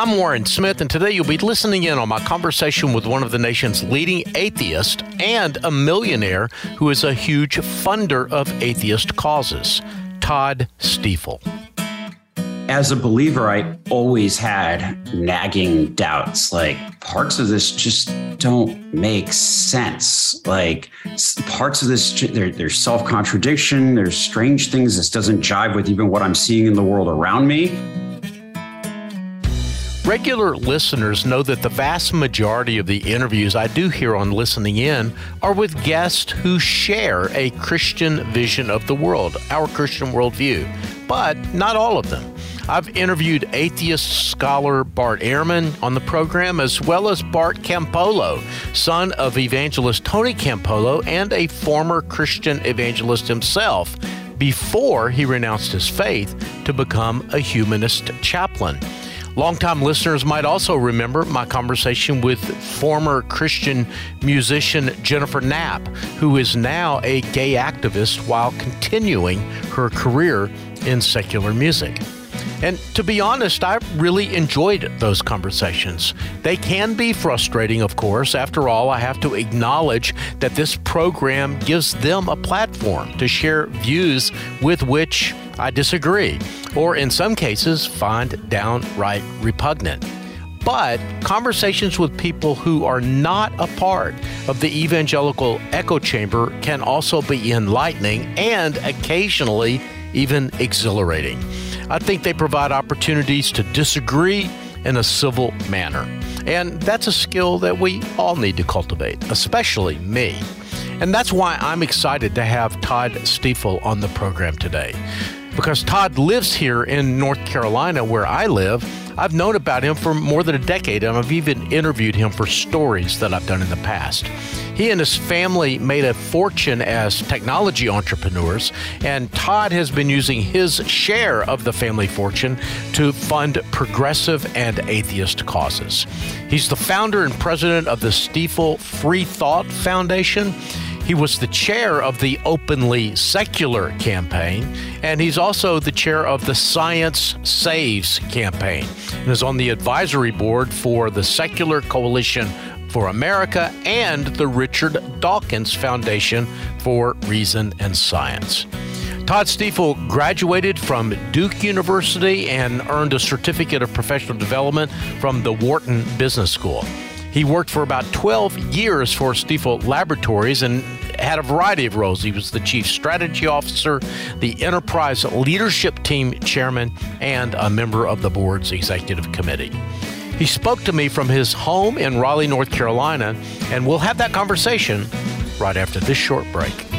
I'm Warren Smith, and today you'll be listening in on my conversation with one of the nation's leading atheists and a millionaire who is a huge funder of atheist causes, Todd Stiefel. As a believer, I always had nagging doubts. Like parts of this just don't make sense. Like parts of this, there, there's self contradiction. There's strange things. This doesn't jive with even what I'm seeing in the world around me. Regular listeners know that the vast majority of the interviews I do here on Listening In are with guests who share a Christian vision of the world, our Christian worldview, but not all of them. I've interviewed atheist scholar Bart Ehrman on the program, as well as Bart Campolo, son of evangelist Tony Campolo and a former Christian evangelist himself, before he renounced his faith to become a humanist chaplain. Longtime listeners might also remember my conversation with former Christian musician Jennifer Knapp, who is now a gay activist while continuing her career in secular music. And to be honest, I really enjoyed those conversations. They can be frustrating, of course. After all, I have to acknowledge that this program gives them a platform to share views with which I disagree, or in some cases, find downright repugnant. But conversations with people who are not a part of the evangelical echo chamber can also be enlightening and occasionally even exhilarating. I think they provide opportunities to disagree in a civil manner. And that's a skill that we all need to cultivate, especially me. And that's why I'm excited to have Todd Stiefel on the program today because Todd lives here in North Carolina, where I live. I've known about him for more than a decade, and I've even interviewed him for stories that I've done in the past. He and his family made a fortune as technology entrepreneurs, and Todd has been using his share of the family fortune to fund progressive and atheist causes. He's the founder and president of the Stiefel Free Thought Foundation. He was the chair of the Openly Secular campaign, and he's also the chair of the Science Saves campaign, and is on the advisory board for the Secular Coalition for America and the Richard Dawkins Foundation for Reason and Science. Todd Stiefel graduated from Duke University and earned a certificate of professional development from the Wharton Business School. He worked for about 12 years for Stiefel Laboratories and had a variety of roles. He was the chief strategy officer, the enterprise leadership team chairman, and a member of the board's executive committee. He spoke to me from his home in Raleigh, North Carolina, and we'll have that conversation right after this short break.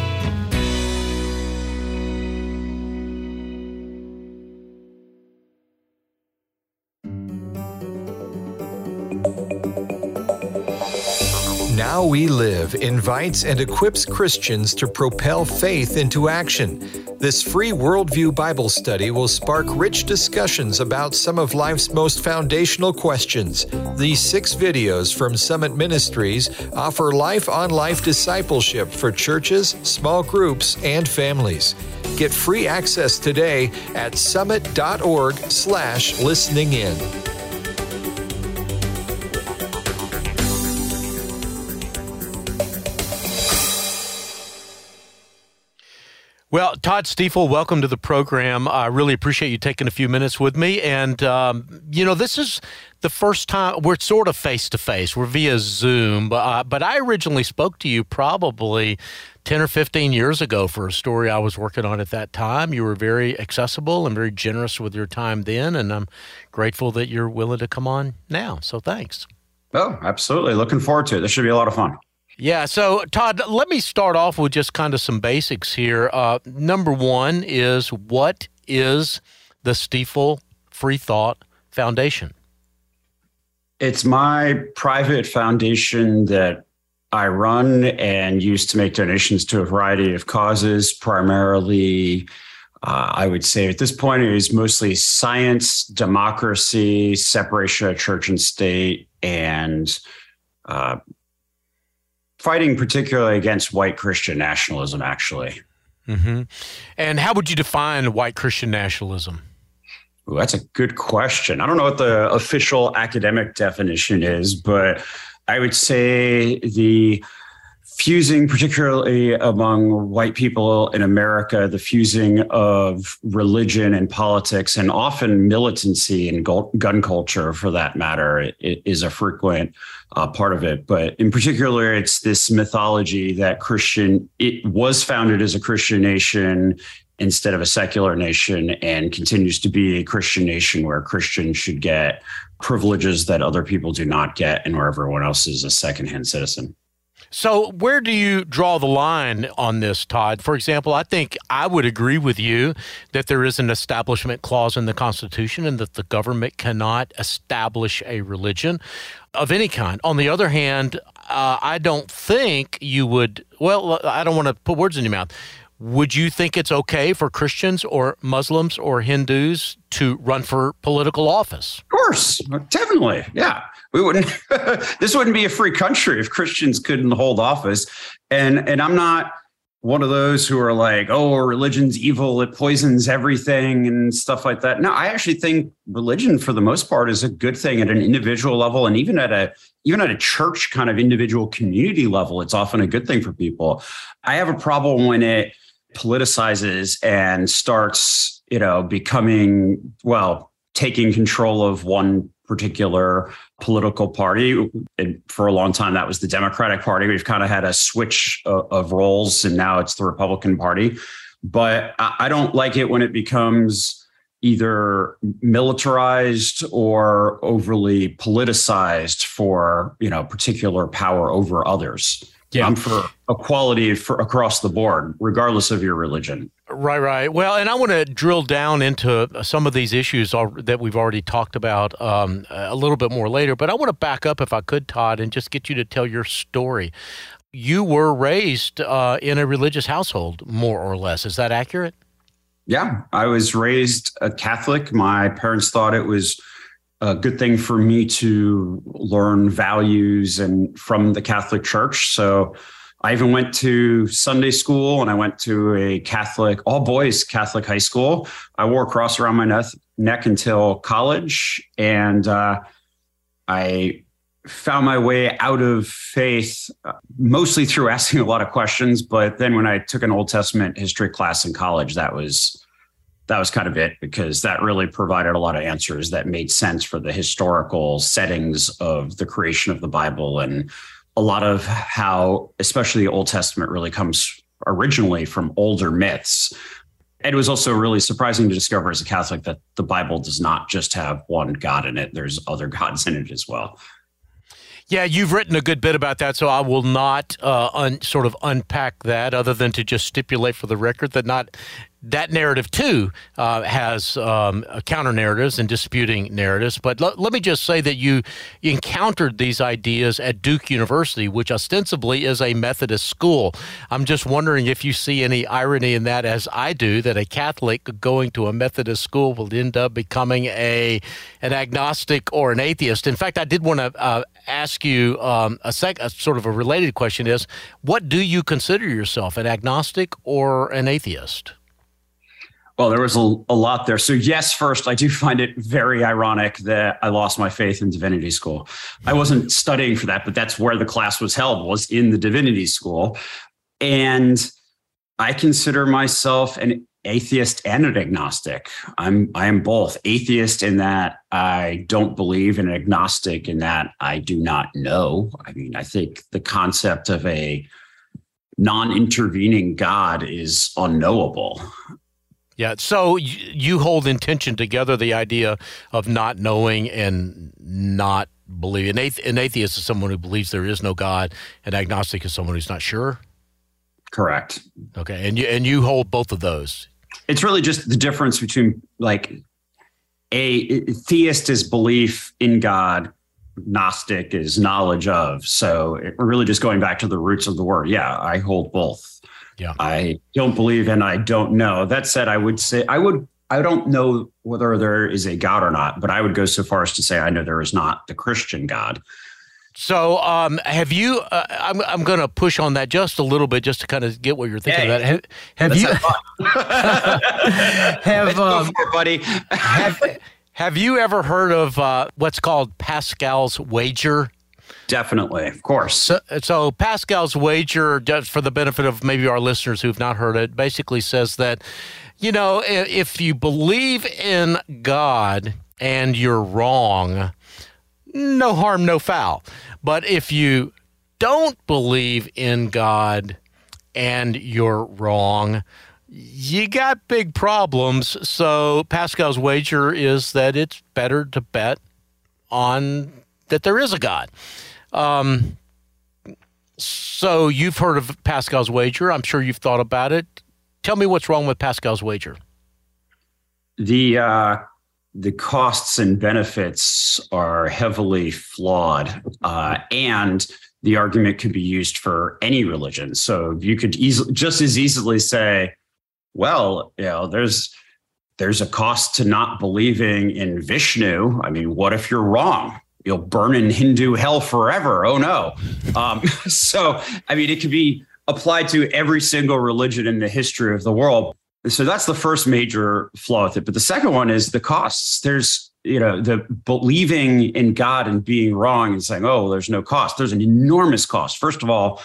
How We Live invites and equips Christians to propel faith into action. This free worldview Bible study will spark rich discussions about some of life's most foundational questions. These six videos from Summit Ministries offer life on life discipleship for churches, small groups, and families. Get free access today at summit.org/slash listening in. Well, Todd Stiefel, welcome to the program. I really appreciate you taking a few minutes with me. And, um, you know, this is the first time we're sort of face to face. We're via Zoom. Uh, but I originally spoke to you probably 10 or 15 years ago for a story I was working on at that time. You were very accessible and very generous with your time then. And I'm grateful that you're willing to come on now. So thanks. Oh, absolutely. Looking forward to it. This should be a lot of fun. Yeah. So, Todd, let me start off with just kind of some basics here. Uh, number one is what is the Stiefel Free Thought Foundation? It's my private foundation that I run and use to make donations to a variety of causes, primarily. Uh, I would say at this point it is mostly science, democracy, separation of church and state, and uh, fighting particularly against white Christian nationalism, actually. Mm-hmm. And how would you define white Christian nationalism? Ooh, that's a good question. I don't know what the official academic definition is, but I would say the fusing, particularly among white people in America, the fusing of religion and politics, and often militancy and gun culture, for that matter, is a frequent uh, part of it. But in particular, it's this mythology that Christian it was founded as a Christian nation instead of a secular nation, and continues to be a Christian nation where Christians should get privileges that other people do not get, and where everyone else is a secondhand citizen. So, where do you draw the line on this, Todd? For example, I think I would agree with you that there is an establishment clause in the Constitution and that the government cannot establish a religion of any kind. On the other hand, uh, I don't think you would, well, I don't want to put words in your mouth. Would you think it's okay for Christians or Muslims or Hindus to run for political office? Of course, definitely. Yeah. We wouldn't this wouldn't be a free country if Christians couldn't hold office. And and I'm not one of those who are like, oh, religion's evil, it poisons everything and stuff like that. No, I actually think religion for the most part is a good thing at an individual level and even at a even at a church kind of individual community level, it's often a good thing for people. I have a problem when it politicizes and starts, you know, becoming, well, taking control of one particular political party. And for a long time, that was the Democratic Party. We've kind of had a switch of, of roles, and now it's the Republican Party. But I, I don't like it when it becomes either militarized or overly politicized for you know particular power over others yeah. I'm for equality for across the board, regardless of your religion. Right, right. Well, and I want to drill down into some of these issues that we've already talked about um, a little bit more later. But I want to back up, if I could, Todd, and just get you to tell your story. You were raised uh, in a religious household, more or less. Is that accurate? Yeah, I was raised a Catholic. My parents thought it was a good thing for me to learn values and from the Catholic Church. So I even went to Sunday school and I went to a Catholic, all boys Catholic high school. I wore a cross around my neck, neck until college. And uh, I found my way out of faith uh, mostly through asking a lot of questions. But then when I took an Old Testament history class in college, that was that was kind of it because that really provided a lot of answers that made sense for the historical settings of the creation of the Bible and a lot of how, especially the Old Testament, really comes originally from older myths. It was also really surprising to discover as a Catholic that the Bible does not just have one God in it, there's other gods in it as well. Yeah, you've written a good bit about that, so I will not uh, un, sort of unpack that, other than to just stipulate for the record that not that narrative too uh, has um, counter narratives and disputing narratives. But l- let me just say that you encountered these ideas at Duke University, which ostensibly is a Methodist school. I'm just wondering if you see any irony in that, as I do, that a Catholic going to a Methodist school will end up becoming a an agnostic or an atheist. In fact, I did want to uh, ask you um, a, sec- a sort of a related question: Is what do you consider yourself, an agnostic or an atheist? Well, there was a, a, lot there. So, yes, first, I do find it very ironic that I lost my faith in divinity school. I wasn't studying for that, but that's where the class was held, was in the divinity school. And I consider myself an atheist and an agnostic. I'm I am both atheist in that I don't believe and agnostic in that I do not know. I mean, I think the concept of a non-intervening God is unknowable. Yeah. So you hold intention together the idea of not knowing and not believing. An, atheist is someone who believes there is no God. An agnostic is someone who's not sure. Correct. Okay. And you and you hold both of those. It's really just the difference between like a theist is belief in God, Gnostic is knowledge of. So we're really just going back to the roots of the word. Yeah, I hold both. Yeah. I don't believe and I don't know. That said, I would say I would I don't know whether there is a God or not, but I would go so far as to say I know there is not the Christian God. So, um, have you? Uh, I'm I'm going to push on that just a little bit, just to kind of get what you're thinking hey, about. Have, have you? have um, buddy? have, have you ever heard of uh, what's called Pascal's wager? Definitely, of course. So, so, Pascal's wager, for the benefit of maybe our listeners who've not heard it, basically says that, you know, if you believe in God and you're wrong, no harm, no foul. But if you don't believe in God and you're wrong, you got big problems. So Pascal's wager is that it's better to bet on that there is a God. Um, so you've heard of Pascal's wager. I'm sure you've thought about it. Tell me what's wrong with Pascal's wager. The uh, the costs and benefits are heavily flawed, uh, and the argument could be used for any religion. So you could easily just as easily say, well, you know, there's there's a cost to not believing in Vishnu. I mean, what if you're wrong? You'll burn in Hindu hell forever. Oh no. Um, so, I mean, it could be applied to every single religion in the history of the world. So that's the first major flaw with it. But the second one is the costs. There's, you know, the believing in God and being wrong and saying, oh, there's no cost. There's an enormous cost. First of all,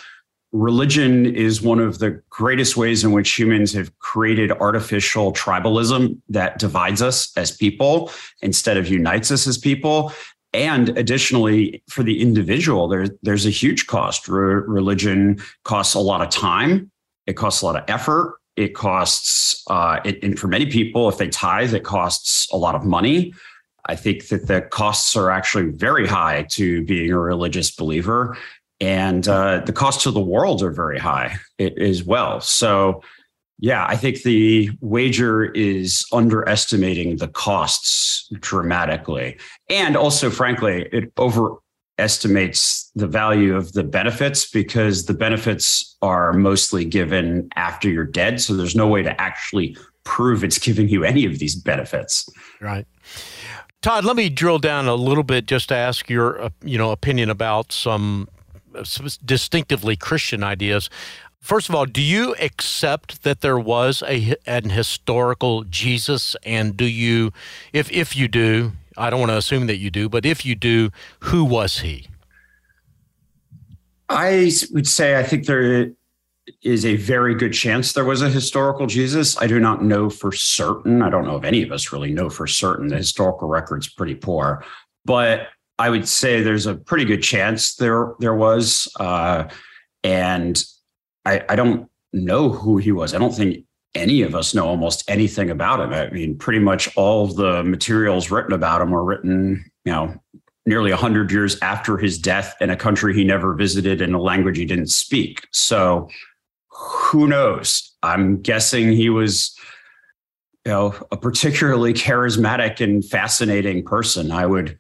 religion is one of the greatest ways in which humans have created artificial tribalism that divides us as people instead of unites us as people. And additionally, for the individual, there, there's a huge cost. Re- religion costs a lot of time, it costs a lot of effort, it costs, uh, it, and for many people, if they tithe, it costs a lot of money. I think that the costs are actually very high to being a religious believer and uh, the costs to the world are very high as well. So, yeah, I think the wager is underestimating the costs dramatically, and also, frankly, it overestimates the value of the benefits because the benefits are mostly given after you're dead. So there's no way to actually prove it's giving you any of these benefits. Right. Todd, let me drill down a little bit just to ask your, uh, you know, opinion about some distinctively Christian ideas. First of all, do you accept that there was a an historical Jesus, and do you, if if you do, I don't want to assume that you do, but if you do, who was he? I would say I think there is a very good chance there was a historical Jesus. I do not know for certain. I don't know if any of us really know for certain. The historical record's pretty poor, but I would say there's a pretty good chance there there was, uh, and I, I don't know who he was. I don't think any of us know almost anything about him. I mean, pretty much all the materials written about him were written, you know, nearly 100 years after his death in a country he never visited in a language he didn't speak. So who knows? I'm guessing he was you know a particularly charismatic and fascinating person. I would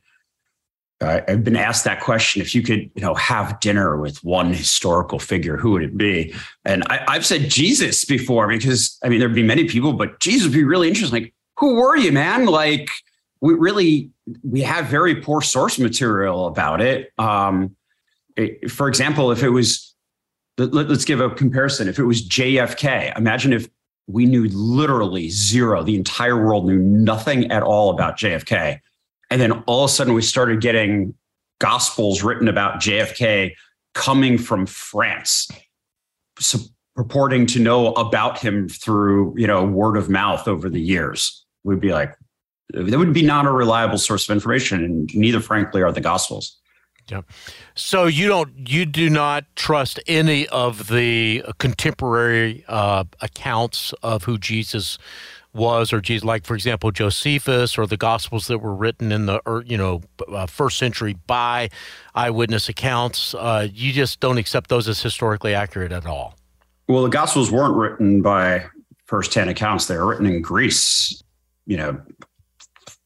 I've been asked that question. If you could, you know, have dinner with one historical figure, who would it be? And I, have said Jesus before because I mean there'd be many people, but Jesus would be really interesting. Like, who were you, man? Like, we really we have very poor source material about it. Um, it, for example, if it was, let, let's give a comparison. If it was JFK, imagine if we knew literally zero, the entire world knew nothing at all about JFK and then all of a sudden we started getting gospels written about JFK coming from France, so purporting to know about him through, you know, word of mouth over the years. We'd be like, that would be not a reliable source of information, and neither, frankly, are the gospels. Yeah. So you don't, you do not trust any of the contemporary uh, accounts of who Jesus was or like for example Josephus or the Gospels that were written in the you know uh, first century by eyewitness accounts. Uh, you just don't accept those as historically accurate at all. Well, the Gospels weren't written by first-hand accounts; they were written in Greece. You know,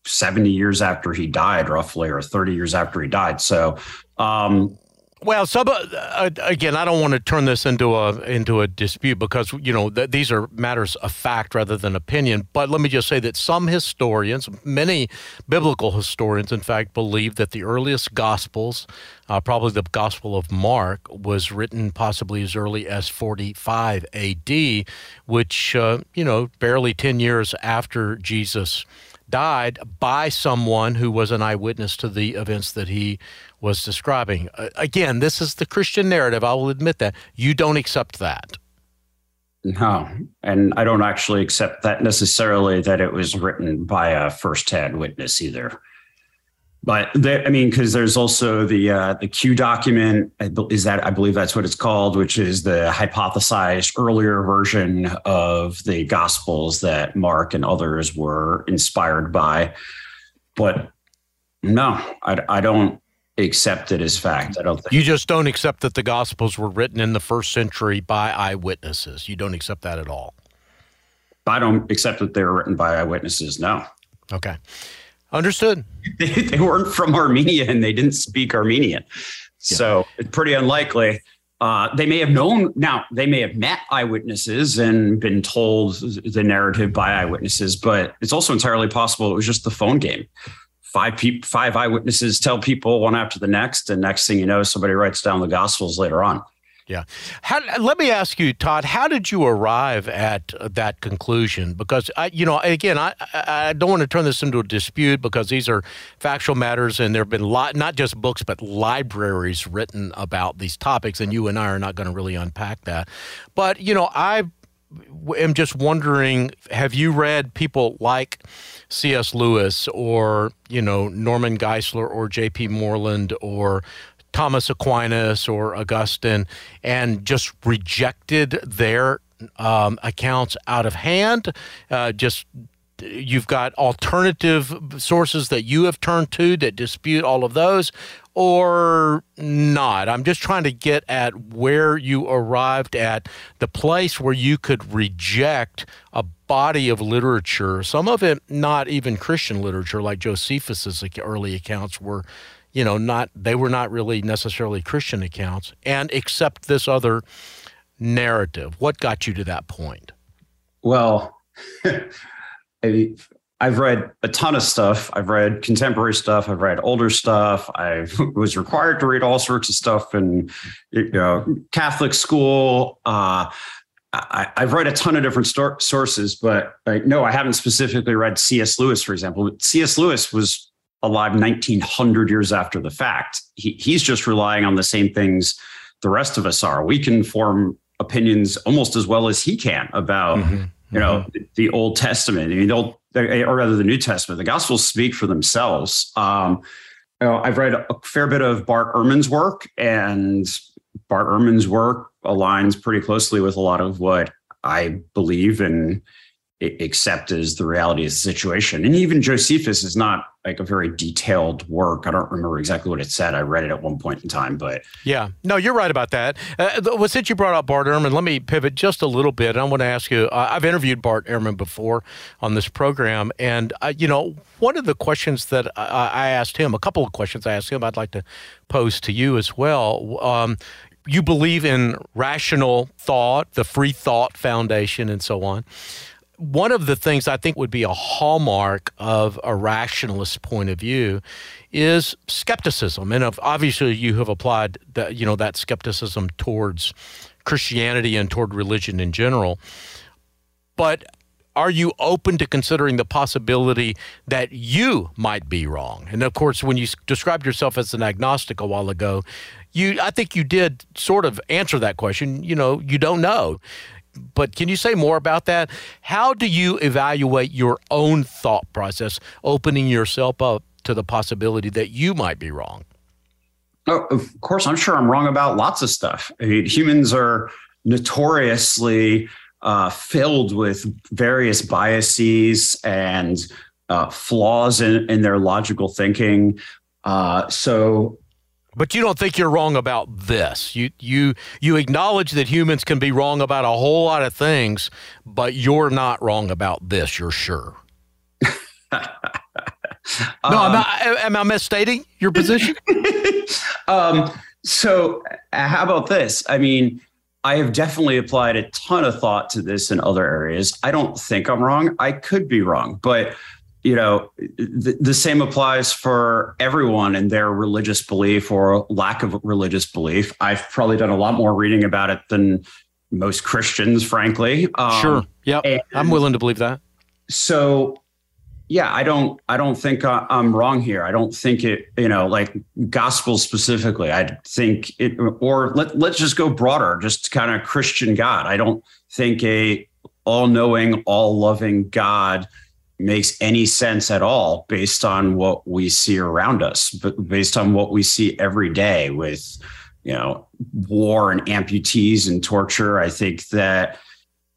seventy years after he died, roughly, or thirty years after he died. So. Um, Well, some uh, again, I don't want to turn this into a into a dispute because you know th- these are matters of fact rather than opinion. But let me just say that some historians, many biblical historians, in fact, believe that the earliest Gospels, uh, probably the Gospel of Mark, was written possibly as early as 45 A.D., which uh, you know barely ten years after Jesus died by someone who was an eyewitness to the events that he was describing. Uh, again, this is the Christian narrative. I will admit that. You don't accept that. No, and I don't actually accept that necessarily that it was written by a first-hand witness either. But there, I mean, because there's also the uh, the Q document is that I believe that's what it's called, which is the hypothesized earlier version of the Gospels that Mark and others were inspired by. But no, I, I don't accept it as fact. I don't think you just don't accept that the Gospels were written in the first century by eyewitnesses. You don't accept that at all. I don't accept that they were written by eyewitnesses. No. Okay. Understood. They, they weren't from Armenia and they didn't speak Armenian. Yeah. So it's pretty unlikely. Uh, they may have known now, they may have met eyewitnesses and been told the narrative by eyewitnesses, but it's also entirely possible it was just the phone game. Five people, five eyewitnesses tell people one after the next, and next thing you know, somebody writes down the gospels later on. Yeah. How, let me ask you, Todd, how did you arrive at that conclusion? Because, I, you know, again, I, I don't want to turn this into a dispute because these are factual matters and there have been lot, not just books, but libraries written about these topics. And you and I are not going to really unpack that. But, you know, I am just wondering have you read people like C.S. Lewis or, you know, Norman Geisler or J.P. Moreland or Thomas Aquinas or Augustine and just rejected their um, accounts out of hand. Uh, just you've got alternative sources that you have turned to that dispute all of those or not. I'm just trying to get at where you arrived at the place where you could reject a body of literature, some of it not even Christian literature, like Josephus's early accounts were you know, not they were not really necessarily Christian accounts, and accept this other narrative. What got you to that point? Well, I've read a ton of stuff. I've read contemporary stuff. I've read older stuff. I was required to read all sorts of stuff in you know Catholic school. Uh, I, have read a ton of different stor- sources, but like, no, I haven't specifically read C.S. Lewis, for example. C.S. Lewis was alive 1900 years after the fact. He, he's just relying on the same things the rest of us are. We can form opinions almost as well as he can about, mm-hmm. You know, mm-hmm. the, Old Testament. I mean, the Old, or rather the New Testament. The Gospels speak for themselves. Um, you know, I've read a fair bit of Bart Ehrman's work, and Bart Ehrman's work aligns pretty closely with a lot of what I believe and accept as the reality of the situation. And even Josephus is not like a very detailed work. I don't remember exactly what it said. I read it at one point in time, but yeah, no, you're right about that. Uh, well, since you brought up Bart Ehrman, let me pivot just a little bit. I want to ask you. I've interviewed Bart Ehrman before on this program, and uh, you know, one of the questions that I, I, asked him, a couple of questions I asked him, I'd like to pose to you as well. Um, you believe in rational thought, the Free Thought Foundation, and so on one of the things I think would be a hallmark of a rationalist point of view is skepticism, and obviously you have applied that you know that skepticism towards Christianity and toward religion in general. But are you open to considering the possibility that you might be wrong? And of course, when you described yourself as an agnostic a while ago, you I think you did sort of answer that question. You know, you don't know but can you say more about that? How do you evaluate your own thought process, opening yourself up to the possibility that you might be wrong? Oh, of course, I'm sure I'm wrong about lots of stuff. I mean, humans are notoriously uh, filled with various biases and uh, flaws in, in, their logical thinking. Uh, so but you don't think you're wrong about this. You you you acknowledge that humans can be wrong about a whole lot of things, but you're not wrong about this. You're sure. no, um, am, I, am I misstating your position? um, So, how about this? I mean, I have definitely applied a ton of thought to this in other areas. I don't think I'm wrong. I could be wrong, but you know, the, the same applies for everyone and their religious belief or lack of religious belief. I've probably done a lot more reading about it than most Christians, frankly. Um, sure. Yeah, I'm willing to believe that. So yeah i don't i don't think i'm wrong here i don't think it you know like gospel specifically i think it or let, let's just go broader just kind of christian god i don't think a all-knowing all-loving god makes any sense at all based on what we see around us but based on what we see every day with you know war and amputees and torture i think that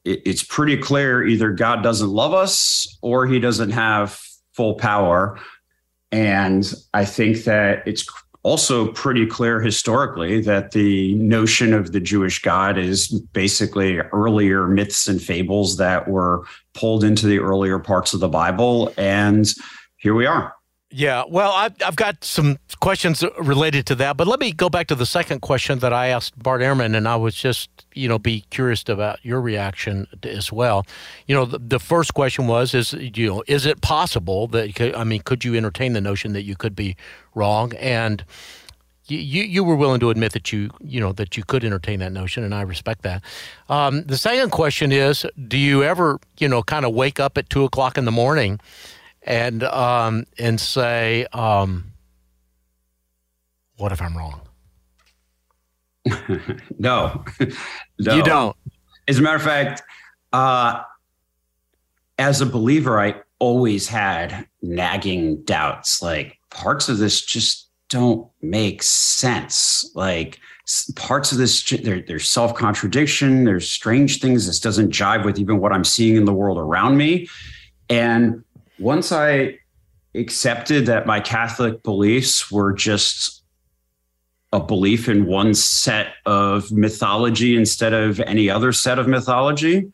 it's pretty clear either God doesn't love us or he doesn't have full power. And I think that it's also pretty clear historically that the notion of the Jewish God is basically earlier myths and fables that were pulled into the earlier parts of the Bible. And here we are. Yeah, well, I've, I've got some questions related to that, but let me go back to the second question that I asked Bart Ehrman, and I was just, you know, be curious about your reaction as well. You know, the, the first question was, is you know, is it possible that I mean, could you entertain the notion that you could be wrong? And you, you were willing to admit that you you know that you could entertain that notion, and I respect that. Um, the second question is, do you ever you know kind of wake up at two o'clock in the morning? And um, and say, um, "What if I'm wrong?" no. no, you don't. As a matter of fact, uh, as a believer, I always had nagging doubts. Like parts of this just don't make sense. Like parts of this, there, there's self contradiction. There's strange things. This doesn't jive with even what I'm seeing in the world around me. And once I accepted that my Catholic beliefs were just a belief in one set of mythology instead of any other set of mythology,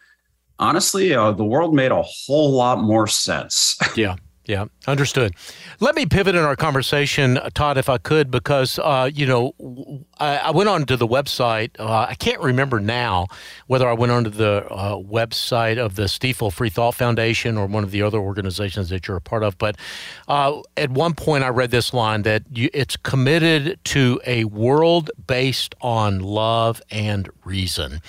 honestly, uh, the world made a whole lot more sense. yeah. Yeah, understood. Let me pivot in our conversation, Todd, if I could, because uh, you know I, I, went onto the website. Uh, I can't remember now whether I went onto the uh, website of the Stiefel Free Thought Foundation or one of the other organizations that you're a part of. But uh, at one point, I read this line that you, it's committed to a world based on love and reason.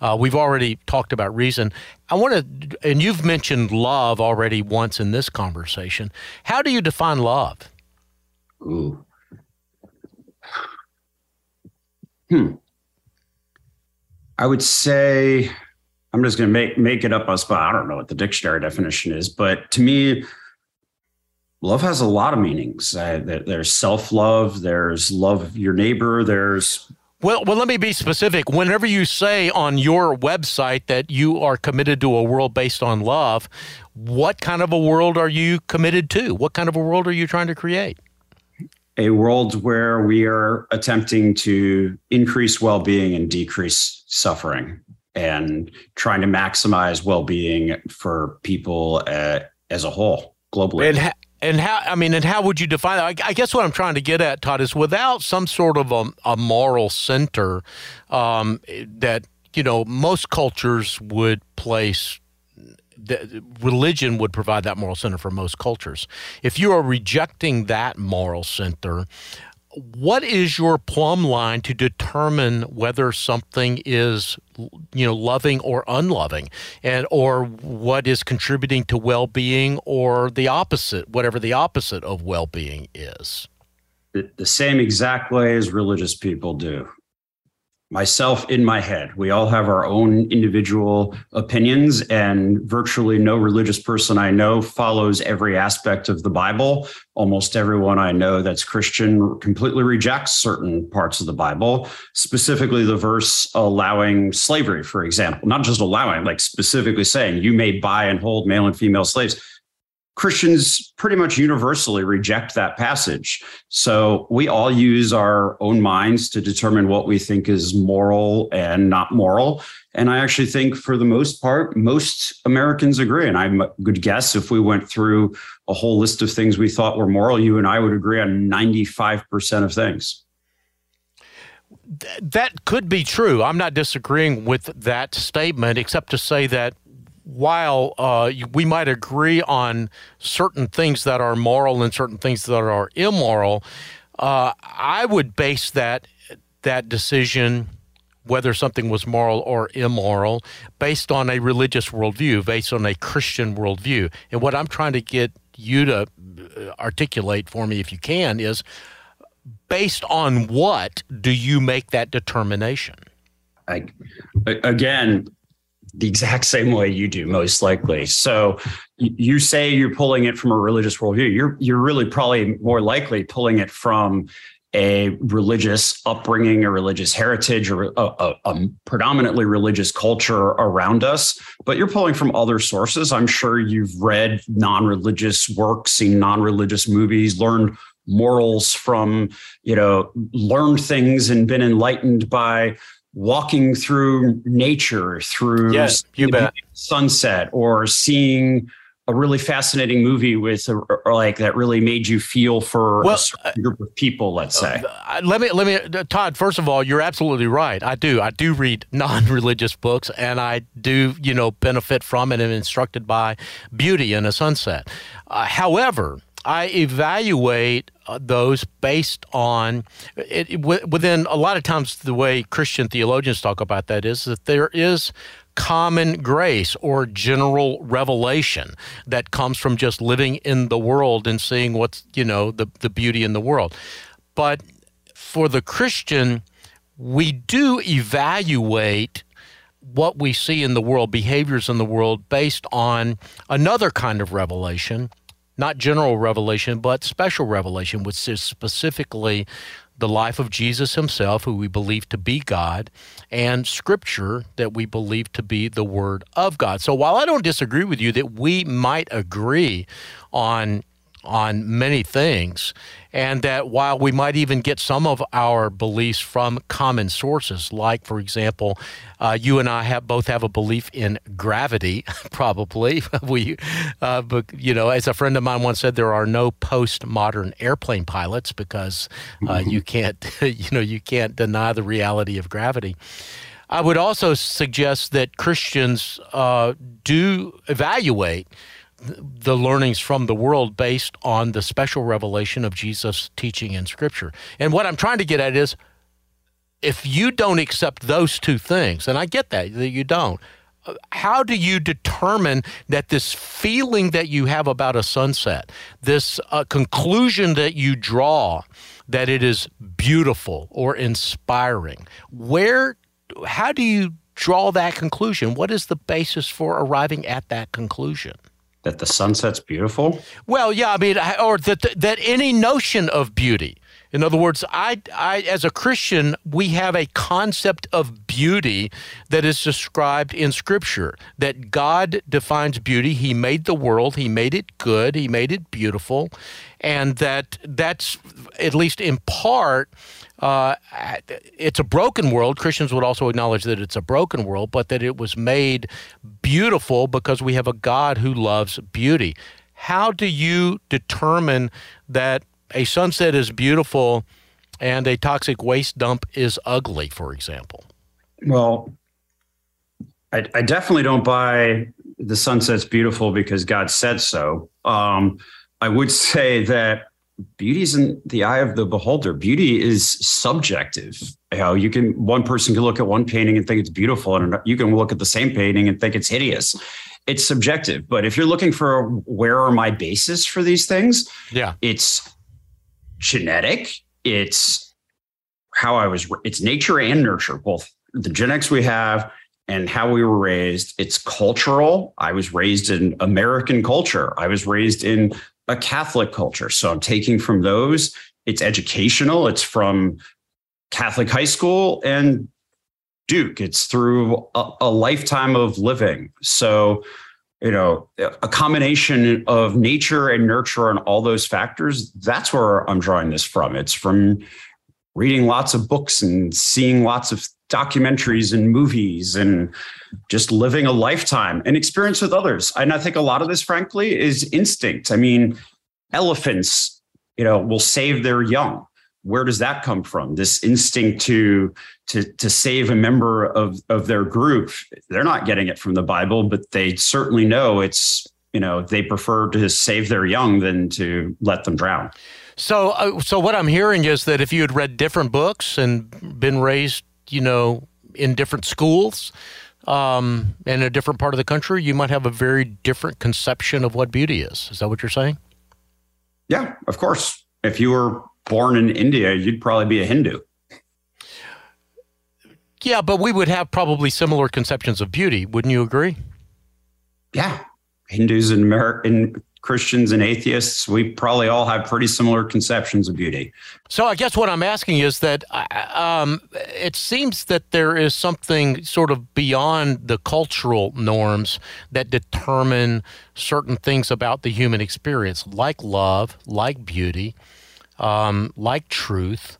Uh, we've already talked about reason. I want to, and you've mentioned love already once in this conversation. How do you define love? Ooh. Hmm. I would say I'm just going to make make it up on spot. I don't know what the dictionary definition is, but to me, love has a lot of meanings. Uh, there's self love. There's love of your neighbor. There's well, well, let me be specific. Whenever you say on your website that you are committed to a world based on love, what kind of a world are you committed to? What kind of a world are you trying to create? A world where we are attempting to increase well being and decrease suffering and trying to maximize well being for people uh, as a whole globally. And, ha- and how, I mean, and how would you define that? I, I, guess what I'm trying to get at, Todd, is without some sort of a, a moral center um, that, you know, most cultures would place religion would provide that moral center for most cultures. If you are rejecting that moral center, what is your plumb line to determine whether something is you know loving or unloving? And or what is contributing to well-being or the opposite whatever the opposite of well-being is? The same exact way as religious people do myself in my head. We all have our own individual opinions, and virtually no religious person I know follows every aspect of the Bible. Almost everyone I know that's Christian completely rejects certain parts of the Bible, specifically the verse allowing slavery, for example, not just allowing, like specifically saying you may buy and hold male and female slaves Christians pretty much universally reject that passage. So we all use our own minds to determine what we think is moral and not moral. And I actually think, for the most part, most Americans agree. And I'm a good guess if we went through a whole list of things we thought were moral, you and I would agree on 95% of things. th- that could be true. I'm not disagreeing with that statement, except to say that while uh, we might agree on certain things that are moral and certain things that are immoral, uh, I would base that that decision whether something was moral or immoral based on a religious worldview, based on a Christian worldview. And what I'm trying to get you to uh, articulate for me, if you can, is based on what do you make that determination? I, again, the exact same way you do, most likely. So you say you're pulling it from a religious worldview. You're you're really probably more likely pulling it from a religious upbringing, a religious heritage, or a, a, a, predominantly religious culture around us, but you're pulling from other sources. I'm sure you've read non religious works, seen non religious movies, learned morals from, you know, learned things and been enlightened by walking through nature, through yes, sunset, or seeing a really fascinating movie with a, or like that really made you feel for well, a uh, group of people let's say. uh, let me let me uh, todd first of all you're absolutely right. I do. I do read non-religious books and i do you know benefit from and am instructed by beauty in a sunset. Uh, however I evaluate uh, those based on it, within a lot of times the way Christian theologians talk about that is that there is common grace or general revelation that comes from just living in the world and seeing what's, you know, the, the beauty in the world. But for the Christian, we do evaluate what we see in the world, behaviors in the world, based on another kind of revelation, not general revelation, but special revelation, which is specifically the life of Jesus himself, who we believe to be God, and scripture that we believe to be the Word of God. So while I don't disagree with you that we might agree on on many things, and that while we might even get some of our beliefs from common sources, like, for example, uh, you and I have both have a belief in gravity, probably. we, uh, but, you know, as a friend of mine once said, there are no postmodern airplane pilots because uh, mm-hmm. you can't, you know, you can't deny the reality of gravity. I would also suggest that Christians uh, do evaluate the learnings from the world based on the special revelation of Jesus' teaching in Scripture. And what I'm trying to get at is if you don't accept those two things, and I get that, that you don't, how do you determine that this feeling that you have about a sunset, this uh, conclusion that you draw that it is beautiful or inspiring, where, how do you draw that conclusion? What is the basis for arriving at that conclusion? That the sunset's beautiful? Well, yeah, I mean, or that that any notion of beauty. In other words, I, I, as a Christian, we have a concept of beauty that is described in Scripture. That God defines beauty. He made the world. He made it good. He made it beautiful, and that that's at least in part uh, it's a broken world. Christians would also acknowledge that it's a broken world, but that it was made beautiful because we have a God who loves beauty. How do you determine that a sunset is beautiful and a toxic waste dump is ugly, for example? Well, I, I definitely don't buy the sunset's beautiful because God said so. Um, I would say that beauty is in the eye of the beholder. Beauty is subjective. You know, you can one person can look at one painting and think it's beautiful, and you can look at the same painting and think it's hideous. It's subjective. But if you're looking for where are my bases for these things, yeah, it's genetic. It's how I was. It's nature and nurture, both the genetics we have and how we were raised. It's cultural. I was raised in American culture. I was raised in a Catholic culture. So I'm taking from those. It's educational. It's from Catholic high school and Duke. It's through a, a lifetime of living. So, you know, a combination of nature and nurture and all those factors. That's where I'm drawing this from. It's from reading lots of books and seeing lots of documentaries and movies and just living a lifetime and experience with others. And I think a lot of this, frankly, is instinct. I mean, elephants, you know, will save their young. Where does that come from? This instinct to to to save a member of of their group. They're not getting it from the Bible, but they certainly know it's you know they prefer to save their young than to let them drown. So, uh, so what I'm hearing is that if you had read different books and been raised, you know, in different schools, um, in a different part of the country, you might have a very different conception of what beauty is. Is that what you're saying? Yeah, of course. If you were born in India, you'd probably be a Hindu. Yeah, but we would have probably similar conceptions of beauty. Wouldn't you agree? Yeah, Hindus and Amer- Christians and atheists, we probably all have pretty similar conceptions of beauty. So I guess what I'm asking is that uh, um, it seems that there is something sort of beyond the cultural norms that determine certain things about the human experience, like love, like beauty, um, like truth.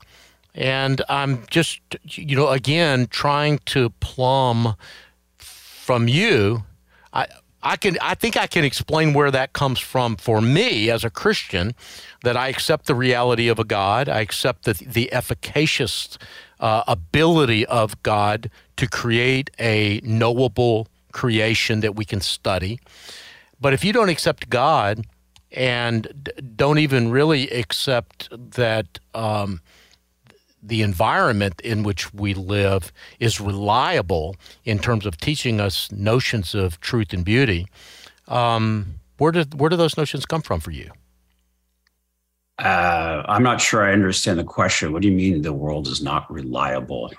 And I'm just, you know, again, trying to plumb from you. I, I can I think I can explain where that comes from for me as a Christian that I accept the reality of a God, I accept the the efficacious uh, ability of God to create a knowable creation that we can study. But if you don't accept God and don't even really accept that um, the environment in which we live is reliable in terms of teaching us notions of truth and beauty, um, where do where do those notions come from for you? Uh, I'm not sure I understand the question. What do you mean the world is not reliable?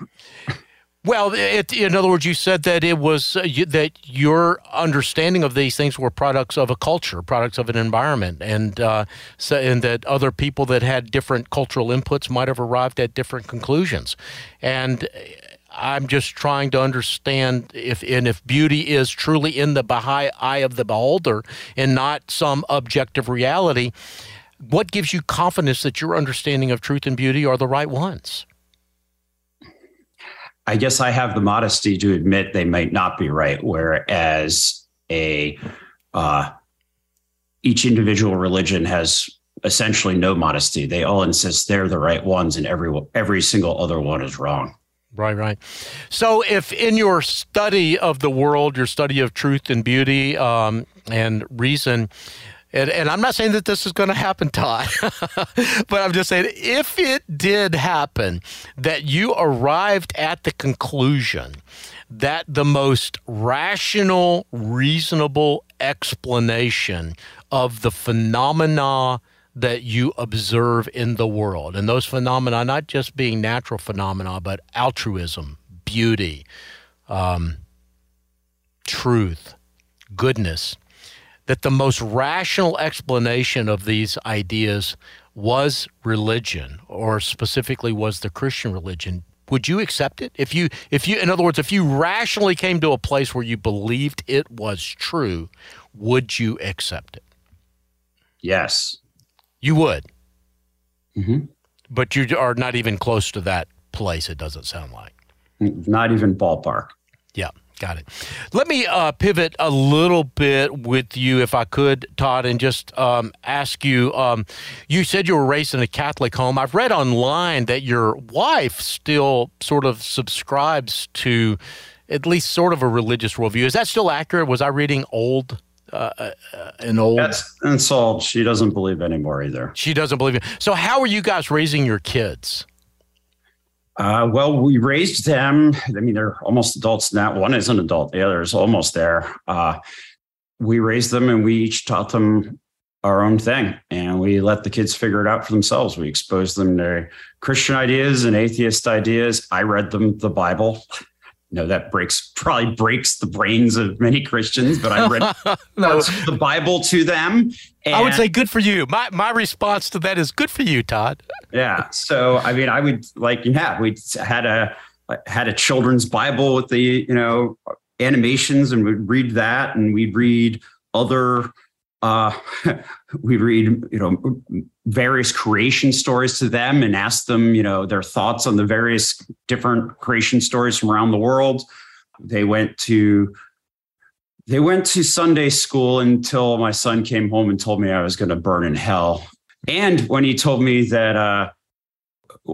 Well, it, in other words, you said that it was uh, you, that your understanding of these things were products of a culture, products of an environment, and uh, so, and that other people that had different cultural inputs might have arrived at different conclusions. And I'm just trying to understand if and if beauty is truly in the Baha'i eye of the beholder and not some objective reality. What gives you confidence that your understanding of truth and beauty are the right ones? I guess I have the modesty to admit they might not be right. Whereas a uh, each individual religion has essentially no modesty. They all insist they're the right ones, and every every single other one is wrong. Right, right. So, if in your study of the world, your study of truth and beauty um, and reason, and, and I'm not saying that this is going to happen, Todd, but I'm just saying if it did happen, that you arrived at the conclusion that the most rational, reasonable explanation of the phenomena that you observe in the world, and those phenomena not just being natural phenomena, but altruism, beauty, um, truth, goodness that the most rational explanation of these ideas was religion, or specifically was the Christian religion, would you accept it? If you, if you, in other words, if you rationally came to a place where you believed it was true, would you accept it? Yes. You would. Mm-hmm. But you are not even close to that place, it doesn't sound like. Not even ballpark. Got it. Let me uh, pivot a little bit with you, if I could, Todd, and just um, ask you. Um, you said you were raised in a Catholic home. I've read online that your wife still sort of subscribes to at least sort of a religious worldview. Is that still accurate? Was I reading old? Uh, uh, an old. That's insult. She doesn't believe anymore either. She doesn't believe it. So, how are you guys raising your kids? Uh, well, we raised them. I mean, they're almost adults now. One is an adult, the other is almost there. Uh, we raised them and we each taught them our own thing and we let the kids figure it out for themselves. We exposed them to Christian ideas and atheist ideas. I read them the Bible know that breaks probably breaks the brains of many Christians, but I read no. the Bible to them. I would say good for you. My my response to that is good for you, Todd. Yeah. So I mean, I would like yeah, we had a had a children's Bible with the you know animations, and we'd read that, and we'd read other uh, we read, you know, various creation stories to them and ask them, you know, their thoughts on the various different creation stories from around the world. They went to they went to Sunday school until my son came home and told me I was going to burn in hell. And when he told me that uh,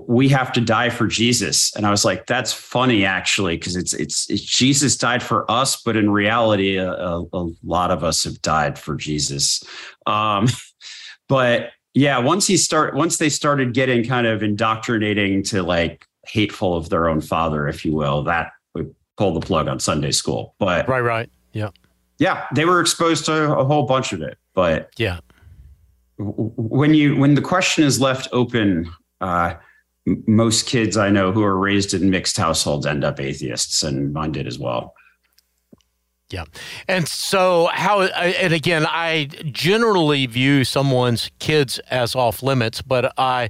we have to die for Jesus. And I was like, that's funny actually, because it's, it's, it's Jesus died for us, but in reality, a, a, lot of us have died for Jesus. Um, but yeah, once he start, once they started getting kind of indoctrinating to like hateful of their own father, if you will, that we pull the plug on Sunday school. But right, right, yeah, yeah, they were exposed to a whole bunch of it. But yeah, when you when the question is left open uh, most kids I know who are raised in mixed households end up atheists, and mine did as well. Yeah. And so, how, and again, I generally view someone's kids as off limits, but I,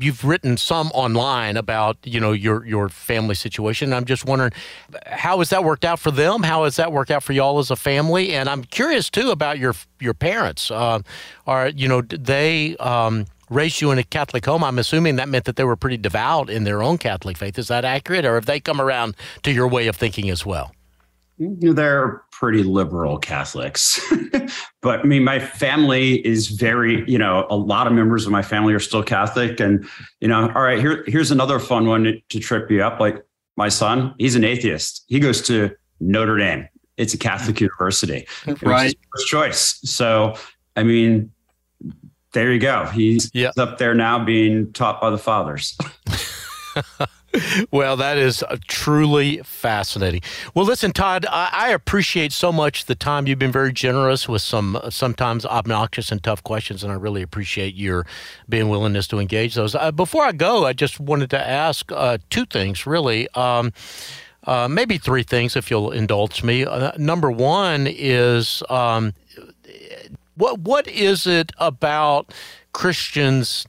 you've written some online about you know your your family situation i'm just wondering how has that worked out for them how has that worked out for y'all as a family and i'm curious too about your your parents uh, are you know they um, raised you in a Catholic home, I'm assuming that meant that they were pretty devout in their own Catholic faith. Is that accurate, or have they come around to your way of thinking as well? Mm, they're pretty liberal Catholics. but I mean, my family is very, you know, a lot of members of my family are still Catholic. And, you know, all right, here, here's another fun one to, to trip you up. Like my son, he's an atheist. He goes to Notre Dame. It's a Catholic mm. university. Right. First choice. So, I mean, there you go. He's yep. up there now being taught by the fathers. well, that is uh, truly fascinating. Well, listen, Todd, I, I, appreciate so much the time. You've been very generous with some uh, sometimes obnoxious and tough questions, and I really appreciate your being willingness to engage those. Uh, before I go, I just wanted to ask uh, two things, really. Um, uh, maybe three things, if you'll indulge me. Uh, number one is um, what what is it about Christians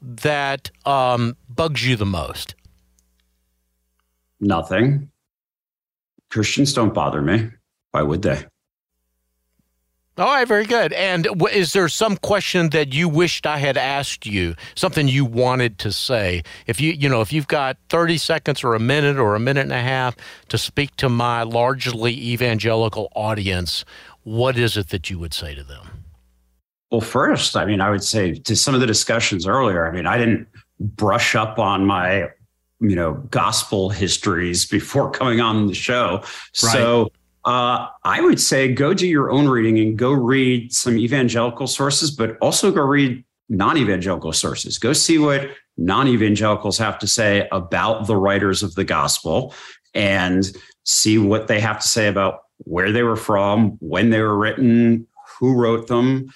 that um, bugs you the most? Nothing. Christians don't bother me. Why would they? All right, very good. And is there some question that you wished I had asked you, something you wanted to say? If you, you know, if you've got 30 seconds or a minute or a minute and a half to speak to my largely evangelical audience, what is it that you would say to them? Well, first, I mean, I would say to some of the discussions earlier, I mean, I didn't brush up on my, you know, gospel histories before coming on the show. Right. So uh, I would say go do your own reading and go read some evangelical sources, but also go read non evangelical sources. Go see what non evangelicals have to say about the writers of the gospel and see what they have to say about where they were from, when they were written, who wrote them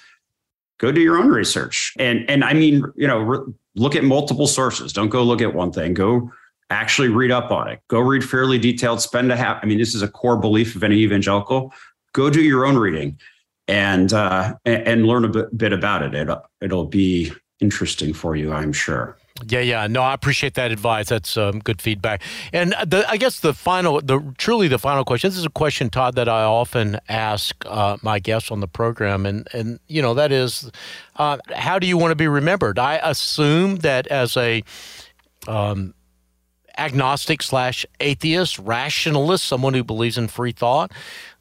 go do your own research. And and I mean, you know, re- look at multiple sources. Don't go look at one thing. Go actually read up on it. Go read fairly detailed. Spend a half. I mean, this is a core belief of any evangelical. Go do your own reading, and uh, and, and learn a bit, bit about it. it. It'll be interesting for you, I'm sure. Yeah, yeah. No, I appreciate that advice. That's um, good feedback. And the, I guess the final, the truly the final question. This is a question, Todd, that I often ask uh, my guests on the program, and and you know that is, uh, how do you want to be remembered? I assume that as a um, agnostic slash atheist, rationalist, someone who believes in free thought,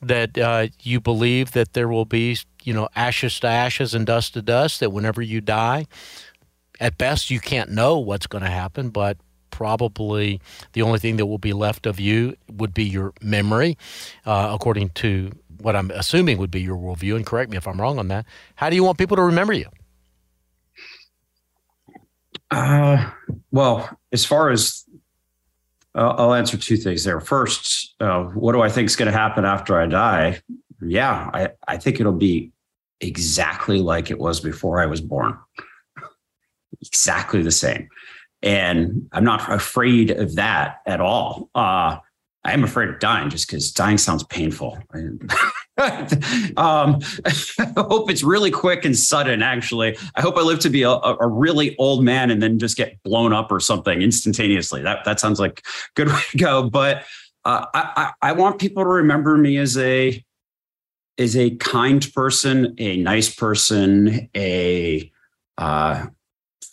that uh, you believe that there will be, you know, ashes to ashes and dust to dust. That whenever you die, at best you can't know what's going to happen, but probably the only thing that will be left of you would be your memory, uh, according to what I'm assuming would be your worldview. And correct me if I'm wrong on that. How do you want people to remember you? Uh, well, as far as uh, I'll answer two things there. First, uh, what do I think is going to happen after I die? Yeah, I, I think it'll be exactly like it was before I was born exactly the same. And I'm not afraid of that at all. Uh, I am afraid of dying just because dying sounds painful. um, I hope it's really quick and sudden, actually. I hope I live to be a, a, really old man and then just get blown up or something instantaneously. That, that sounds like a good way to go. But uh, I, I, I want people to remember me as a, as a kind person, a nice person, a uh,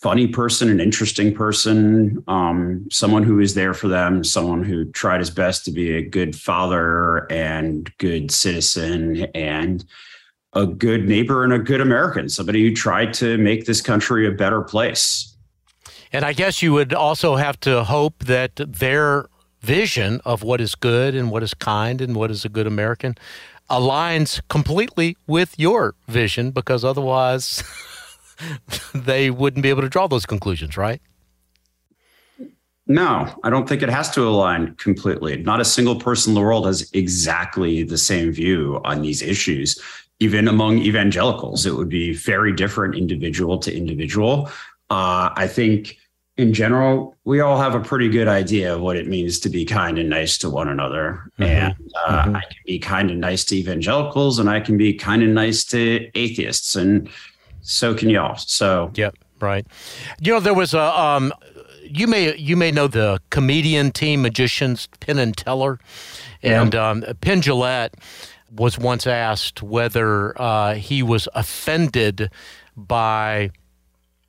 funny person, an interesting person, um, someone who is there for them, someone who tried his best to be a good father and good citizen and a good neighbor and a good American, somebody who tried to make this country a better place. And I guess you would also have to hope that their vision of what is good and what is kind and what is a good American aligns completely with your vision because otherwise they wouldn't be able to draw those conclusions, right? No, I don't think it has to align completely. Not a single person in the world has exactly the same view on these issues. Even among evangelicals, it would be very different individual to individual. Uh, I think in general, we all have a pretty good idea of what it means to be kind and nice to one another. Mm-hmm. And uh, mm-hmm. I can be kind and nice to evangelicals, and I can be kind and nice to atheists, and so can y'all. So, yep, right. You know, there was a um, you may you may know the comedian team magicians Penn and Teller, and yeah. um, Penn Jillette was once asked whether uh, he was offended by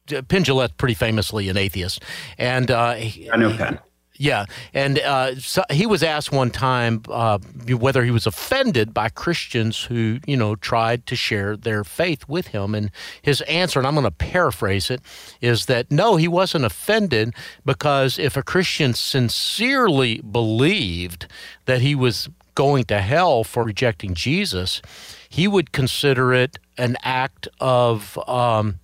Penn Jillette, pretty famously an atheist, and uh, I know Penn. Yeah, and uh, so he was asked one time uh, whether he was offended by Christians who, you know, tried to share their faith with him, and his answer, and I'm going to paraphrase it, is that no, he wasn't offended because if a Christian sincerely believed that he was going to hell for rejecting Jesus, he would consider it an act of um,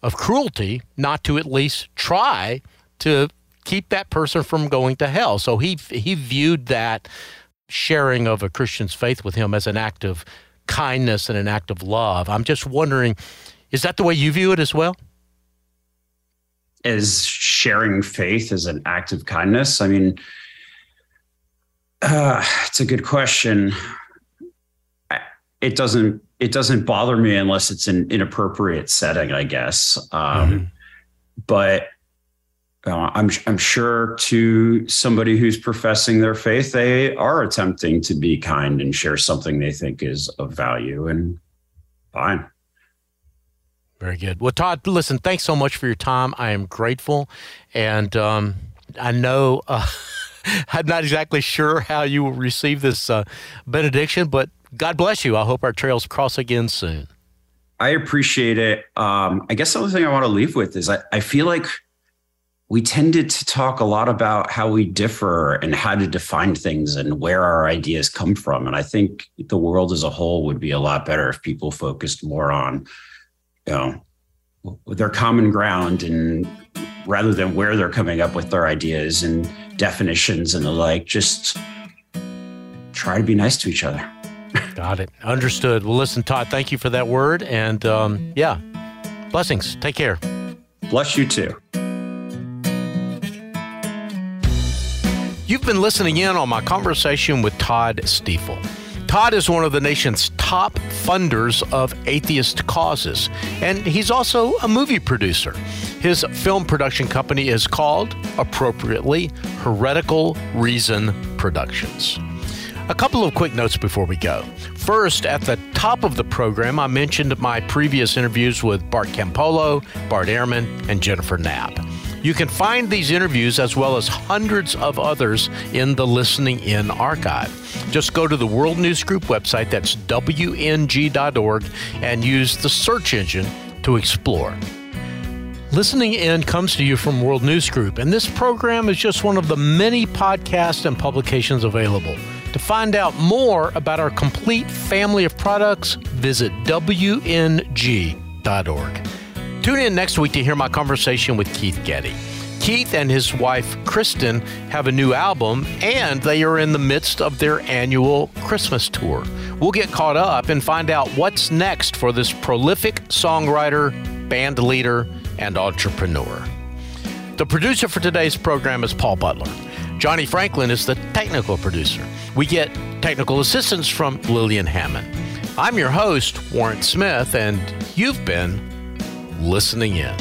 of cruelty not to at least try to keep that person from going to hell. So he he viewed that sharing of a Christian's faith with him as an act of kindness and an act of love. I'm just wondering, is that the way you view it as well? Is sharing faith as an act of kindness? I mean, uh, it's a good question. It doesn't it doesn't bother me unless it's an inappropriate setting, I guess. Um, mm-hmm. But uh, I'm I'm sure to somebody who's professing their faith, they are attempting to be kind and share something they think is of value, and fine. Very good. Well, Todd, listen, thanks so much for your time. I am grateful, and um, I know. Uh, I'm not exactly sure how you will receive this uh, benediction, but God bless you. I hope our trails cross again soon. I appreciate it. Um, I guess the only thing I want to leave with is I, I feel like we tended to talk a lot about how we differ and how to define things and where our ideas come from. And I think the world as a whole would be a lot better if people focused more on, you know, their common ground and rather than where they're coming up with their ideas and definitions and the like, just try to be nice to each other. Got it. Understood. Well, listen, Todd, thank you for that word. And um, yeah, blessings. Take care. Bless you too. You've been listening in on my conversation with Todd Stiefel. Todd is one of the nation's top funders of atheist causes, and he's also a movie producer. His film production company is called, appropriately, Heretical Reason Productions. A couple of quick notes before we go. First, at the top of the program, I mentioned my previous interviews with Bart Campolo, Bart Ehrman, and Jennifer Knapp. You can find these interviews as well as hundreds of others in the Listening In archive. Just go to the World News Group website, that's WNG.org, and use the search engine to explore. Listening In comes to you from World News Group, and this program is just one of the many podcasts and publications available. To find out more about our complete family of products, visit WNG.org. Tune in next week to hear my conversation with Keith Getty. Keith and his wife, Kristyn, have a new album and they are in the midst of their annual Christmas tour. We'll get caught up and find out what's next for this prolific songwriter, band leader, and entrepreneur. The producer for today's program is Paul Butler. Johnny Franklin is the technical producer. We get technical assistance from Lillian Hammond. I'm your host, Warren Smith, and you've been listening in.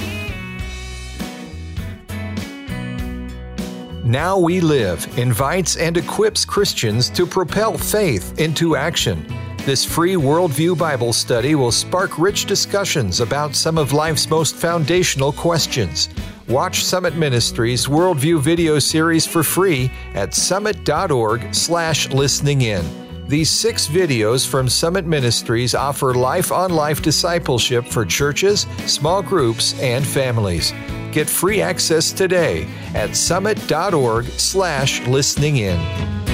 Now We Live invites and equips Christians to propel faith into action. This free worldview Bible study will spark rich discussions about some of life's most foundational questions. Watch Summit Ministries Worldview video series for free at summit.org/slash listening in. These six videos from Summit Ministries offer life on life discipleship for churches, small groups, and families. Get free access today at summit.org/slash listening in.